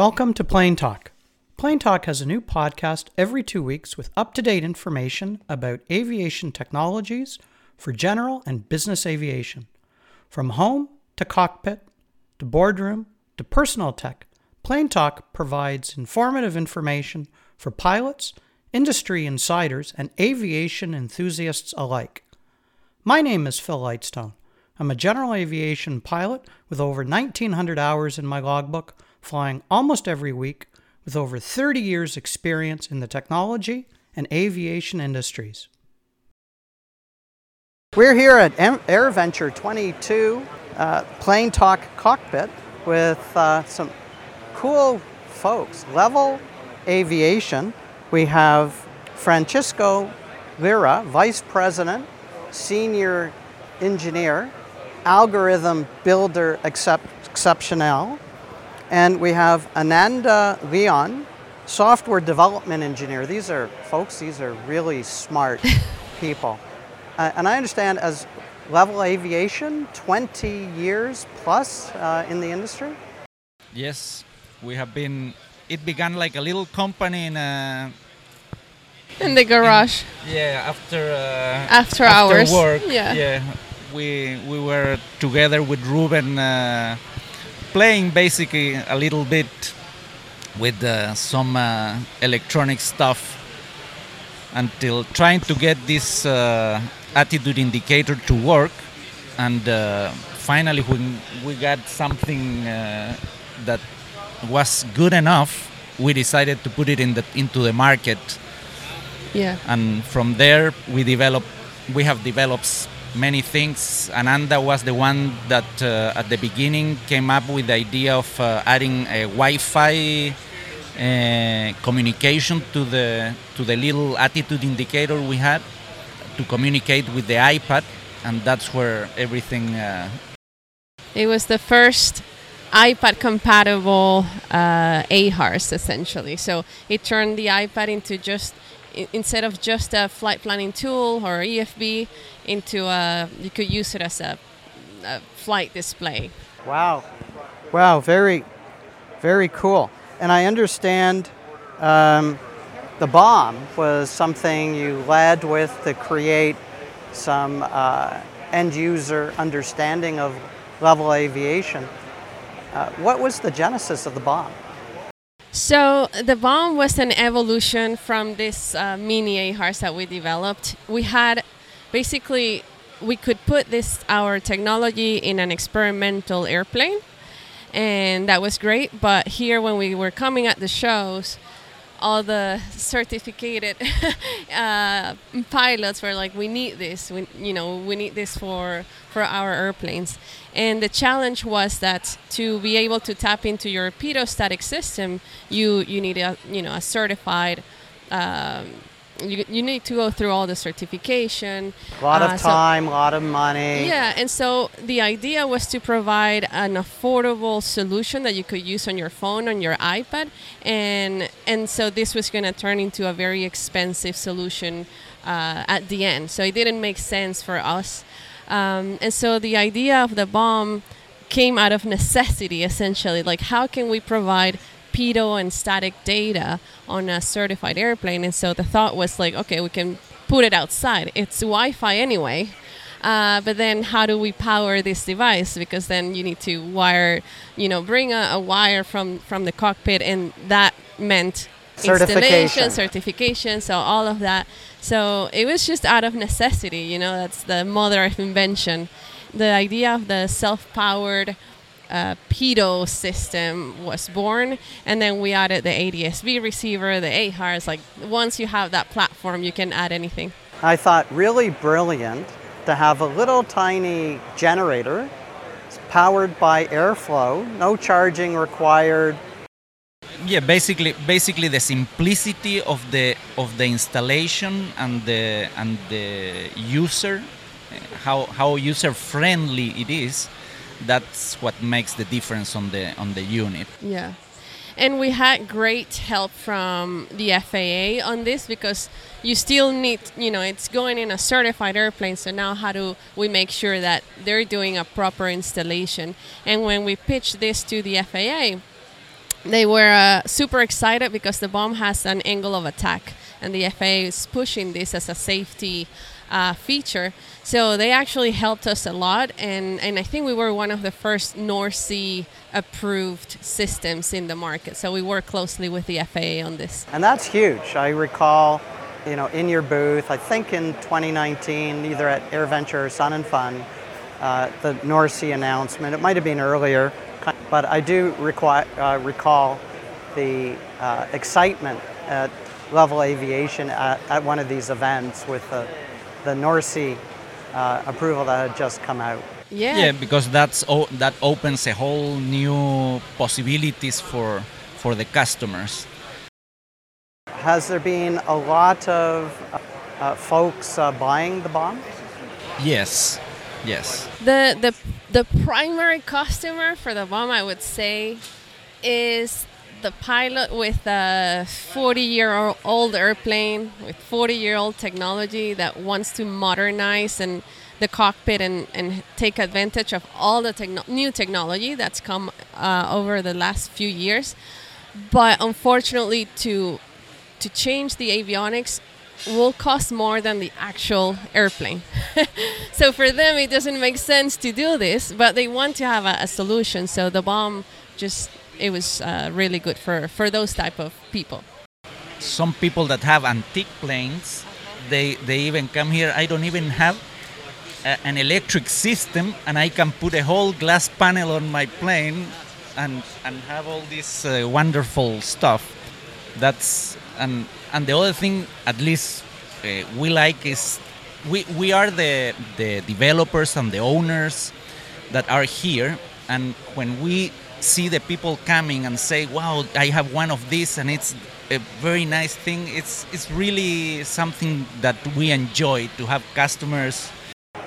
Welcome to Plain Talk. Plain Talk has a new podcast every two weeks with up to date information about aviation technologies for general and business aviation. From home to cockpit to boardroom to personal tech, Plain Talk provides informative information for pilots, industry insiders, and aviation enthusiasts alike. My name is Phil Lightstone. I'm a general aviation pilot with over 1,900 hours in my logbook, flying almost every week with over 30 years' experience in the technology and aviation industries. We're here at AirVenture 22 uh, Plane Talk Cockpit with uh, some cool folks. Levil Aviation, we have Francisco Lira, Vice President, Senior Engineer, Algorithm Builder Excep- Exceptional, and we have Ananda Leon, Software Development Engineer. These are, folks, these are really smart people. Uh, and I understand as Levil Aviation, 20 years plus uh, in the industry? Yes, we have been, it began like a little company in a in the garage. In, yeah, after uh, after, hours. work. Yeah. yeah, we we were together with Ruben, uh, playing basically a little bit with uh, some uh, electronic stuff until trying to get this uh, attitude indicator to work, and uh, finally when we got something that was good enough, we decided to put it in the into the market yeah. And from there, we develop, we have developed many things. Ananda was the one that uh, at the beginning came up with the idea of uh, adding a Wi-Fi uh, communication to the to the little attitude indicator we had to communicate with the iPad, and that's where everything. Uh, it was the first iPad compatible uh, AHRS essentially. So it turned the iPad into just instead of just a flight planning tool or EFB into a you could use it as a, a flight display. Wow, wow, very, very cool. And I understand um, the BOM was something you led with to create some uh, end user understanding of Levil Aviation. Uh, what was the genesis of the BOM? So the BOM was an evolution from this uh, mini AHRS that we developed. We had basically we could put this our technology in an experimental airplane, and that was great. But here, when we were coming at the shows, all the certificated uh, pilots were like, "We need this. We, you know, we need this for for our airplanes." And the challenge was that to be able to tap into your pitot-static system, you you need a you know a certified. Um, you, you need to go through all the certification. A lot of uh, time, a lot of money. Yeah, and so the idea was to provide an affordable solution that you could use on your phone, on your iPad, and and so this was going to turn into a very expensive solution uh, at the end. So it didn't make sense for us, um, and so the idea of the BOM came out of necessity, essentially. Like, how can we provide pitot and static data on a certified airplane. And so the thought was like, okay, we can put it outside. It's Wi-Fi anyway. Uh, but then how do we power this device? Because then you need to wire, you know, bring a, a wire from from the cockpit, and that meant installation, certification, so all of that. So it was just out of necessity, you know. That's the mother of invention. The idea of the self-powered uh, pitot system was born, and then we added the ADSB receiver, the AHRS. Like once you have that platform, you can add anything. I thought really brilliant to have a little tiny generator powered by airflow, no charging required. Yeah, basically, basically the simplicity of the of the installation and the and the user, how how user friendly it is that's what makes the difference on the on the unit. Yeah. And we had great help from the FAA on this because you still need, you know, it's going in a certified airplane. So now, how do we make sure that they're doing a proper installation? And when we pitched this to the FAA, they were uh, super excited because the BOM has an angle of attack, and the FAA is pushing this as a safety uh, feature. So they actually helped us a lot, and, and I think we were one of the first NORSEE approved systems in the market. So we work closely with the FAA on this. And that's huge. I recall, you know, in your booth, I think in 2019, either at AirVenture or Sun and Fun, uh, the NORSEE announcement. It might have been earlier, but I do uh, recall the uh, excitement at Levil Aviation at, at, one of these events with the, the NORSEE uh, approval that had just come out. Yeah. Yeah, because that's o- that opens a whole new possibilities for for the customers. Has there been a lot of uh, folks uh, buying the BOM? Yes, yes. The the the primary customer for the BOM, I would say, is the pilot with a 40 year old airplane with 40 year old technology that wants to modernize and the cockpit and, and take advantage of all the techno- new technology that's come uh, over the last few years. But unfortunately, to to change the avionics will cost more than the actual airplane. so for them, it doesn't make sense to do this, but they want to have a, a solution. So the BOM just it was uh, really good for for those type of people. Some people that have antique planes, they they even come here. I don't even have a, an electric system, and I can put a whole glass panel on my plane, and and have all this uh, wonderful stuff. That's and and the other thing, at least uh, we like is we we are the the developers and the owners that are here, and when we see the people coming and say, "Wow, I have one of these," and it's a very nice thing. It's it's really something that we enjoy to have customers.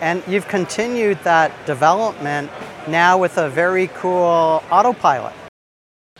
And you've continued that development now with a very cool autopilot.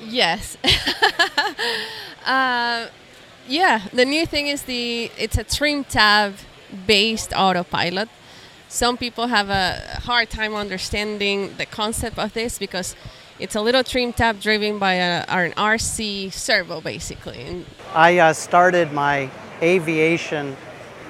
Yes. uh, yeah, the new thing is the it's a trim tab based autopilot. Some people have a hard time understanding the concept of this because it's a little trim tab driven by a, an RC servo, basically. I uh, started my aviation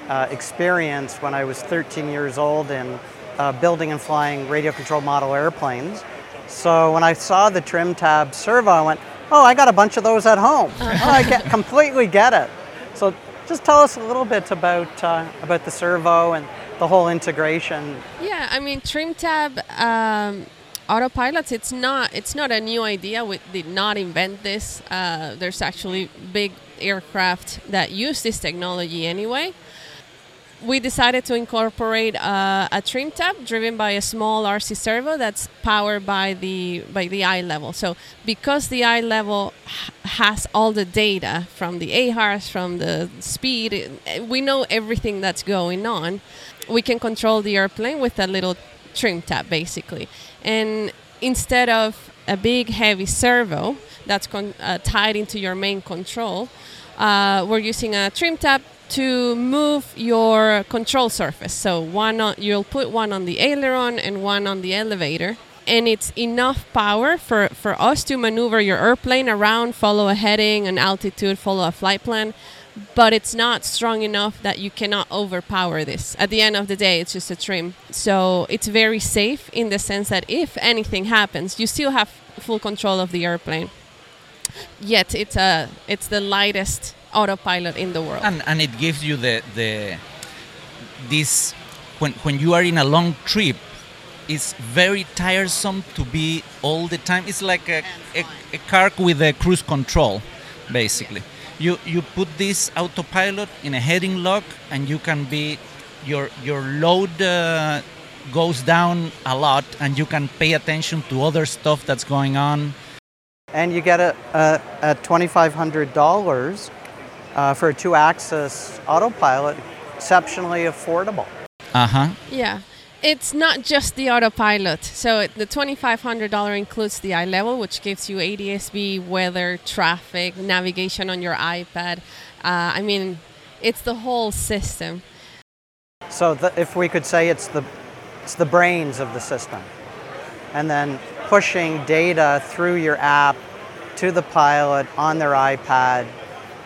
uh, experience when I was 13 years old in uh, building and flying radio controlled model airplanes. So when I saw the trim tab servo, I went, oh, I got a bunch of those at home. oh, I get, completely get it. So just tell us a little bit about, uh, about the servo and the whole integration. Yeah, I mean, trim tab um, autopilots. It's not it's not a new idea. We did not invent this. Uh, there's actually big aircraft that use this technology anyway we decided to incorporate uh, a trim tab driven by a small RC servo that's powered by the by the iLevil. So because the iLevil has all the data from the AHRS, from the speed, we know everything that's going on. We can control the airplane with a little trim tab basically, and instead of a big heavy servo that's con- uh, tied into your main control, uh, we're using a trim tab to move your control surface. So one on, you'll put one on the aileron and one on the elevator. And it's enough power for, for us to maneuver your airplane around, follow a heading, an altitude, follow a flight plan. But it's not strong enough that you cannot overpower this. At the end of the day, it's just a trim. So it's very safe in the sense that if anything happens, you still have full control of the airplane. Yet it's a it's the lightest autopilot in the world. And and it gives you the the this when when you are in a long trip it's very tiresome to be all the time it's like a, a, a car with a cruise control basically you you put this autopilot in a heading lock and you can be your your load uh, goes down a lot and you can pay attention to other stuff that's going on. And you get a, uh, at $2500 uh, for a two-axis autopilot exceptionally affordable. Uh-huh. Yeah it's not just the autopilot. So the $2,500 includes the iLevil, which gives you ADSB, weather, traffic, navigation on your iPad. Uh, I mean, it's the whole system. So the, if we could say it's the it's the brains of the system, and then pushing data through your app to the pilot on their iPad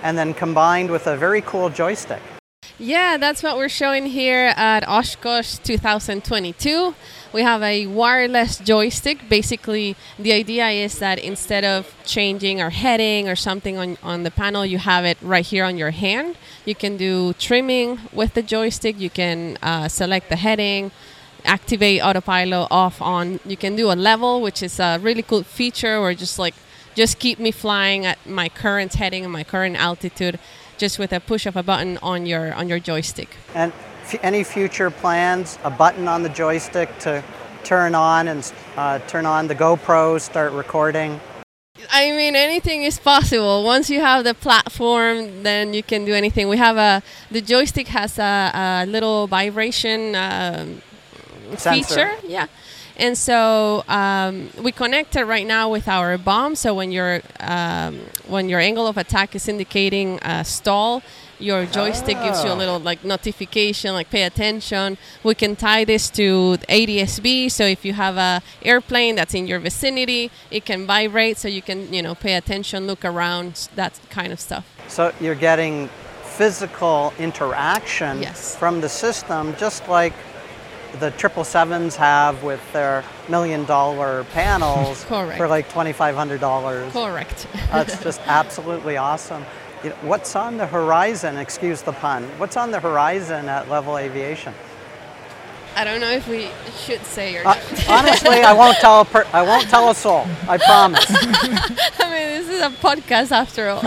and then combined with a very cool joystick. Yeah, that's what we're showing here at Oshkosh 2022. We have a wireless joystick. Basically, the idea is that instead of changing our heading or something on, on the panel, you have it right here on your hand. You can do trimming with the joystick. You can uh, select the heading, activate autopilot off on. You can do a level, which is a really cool feature, or just like just keep me flying at my current heading and my current altitude just with a push of a button on your on your joystick. And f- any future plans? A button on the joystick to turn on and uh, turn on the GoPro, start recording. I mean, anything is possible. Once you have the platform, then you can do anything. We have a the joystick has a, a little vibration um, feature. Yeah. And so um, we connected right now with our BOM. So when your um, when your angle of attack is indicating a stall, your joystick oh. gives you a little like notification, like pay attention. We can tie this to ADSB. So if you have a airplane that's in your vicinity, it can vibrate. So you can you know pay attention, look around, that kind of stuff. So you're getting physical interaction yes. from the system, just like the triple sevens have with their million dollar panels for like twenty five hundred dollars. Correct. That's just absolutely awesome. what's on the horizon? Excuse the pun. What's on the horizon at Levil Aviation? I don't know if we should say or uh, honestly, I won't tell a per- I won't tell a soul. I promise. I mean, this is a podcast after all.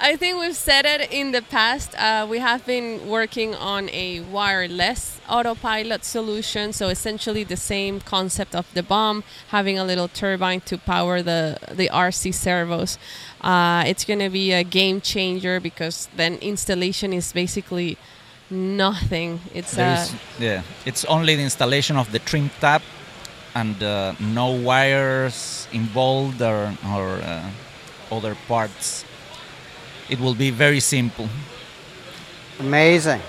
I think we've said it in the past. Uh, we have been working on a wireless autopilot solution. So essentially the same concept of the BOM, having a little turbine to power the the RC servos. Uh, it's going to be a game changer because then installation is basically nothing. It's uh, yeah, it's only the installation of the trim tab and uh, no wires involved or, or uh, other parts it will be very simple. Amazing.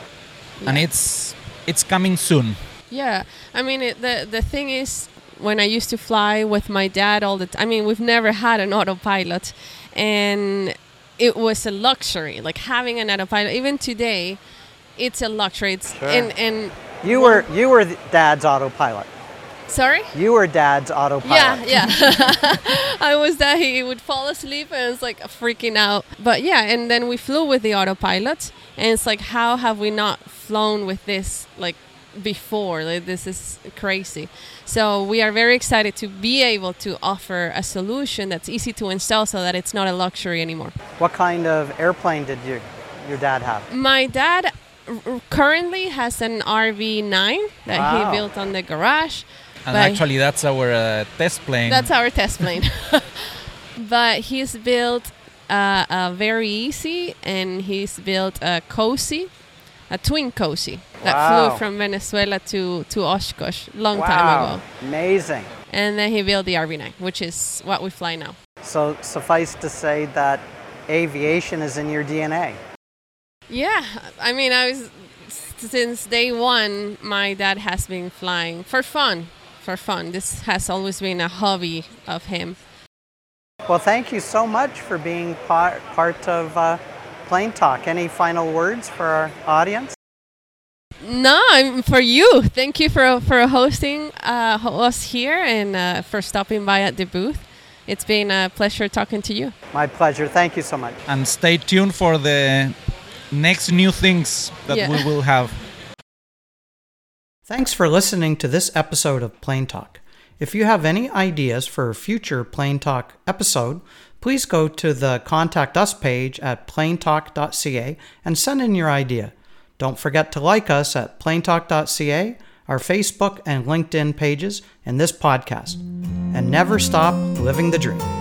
And it's it's coming soon. Yeah, I mean it, the the thing is when I used to fly with my dad all the time. I mean we've never had an autopilot, and it was a luxury. Like having an autopilot, even today, it's a luxury. It's sure. and and you were you were dad's autopilot. Sorry? You were dad's autopilot. Yeah, yeah. I was that he would fall asleep and it's like freaking out. But yeah, and then we flew with the autopilot and it's like how have we not flown with this like before? Like this is crazy. So we are very excited to be able to offer a solution that's easy to install so that it's not a luxury anymore. What kind of airplane did you your dad have? My dad currently has an RV9 that wow. he built on the garage. And actually, that's our uh, test plane. That's our test plane. but he's built uh, a VariEze, and he's built a cozy, a twin cozy that wow. flew from Venezuela to to Oshkosh long wow. time ago. Amazing. And then he built the RV9, which is what we fly now. So suffice to say that aviation is in your DNA. Yeah, I mean, I was since day one. My dad has been flying for fun for fun. This has always been a hobby of him. Well, thank you so much for being part, part of uh, Plane Talk. Any final words for our audience? No, I'm for you. Thank you for for hosting uh, us here and uh, for stopping by at the booth. It's been a pleasure talking to you. My pleasure. Thank you so much. And stay tuned for the next new things that yeah. we will have. Thanks for listening to this episode of Plain Talk. If you have any ideas for a future Plain Talk episode, please go to the Contact Us page at plaintalk.ca and send in your idea. Don't forget to like us at plaintalk.ca, our Facebook and LinkedIn pages, and this podcast. And never stop living the dream.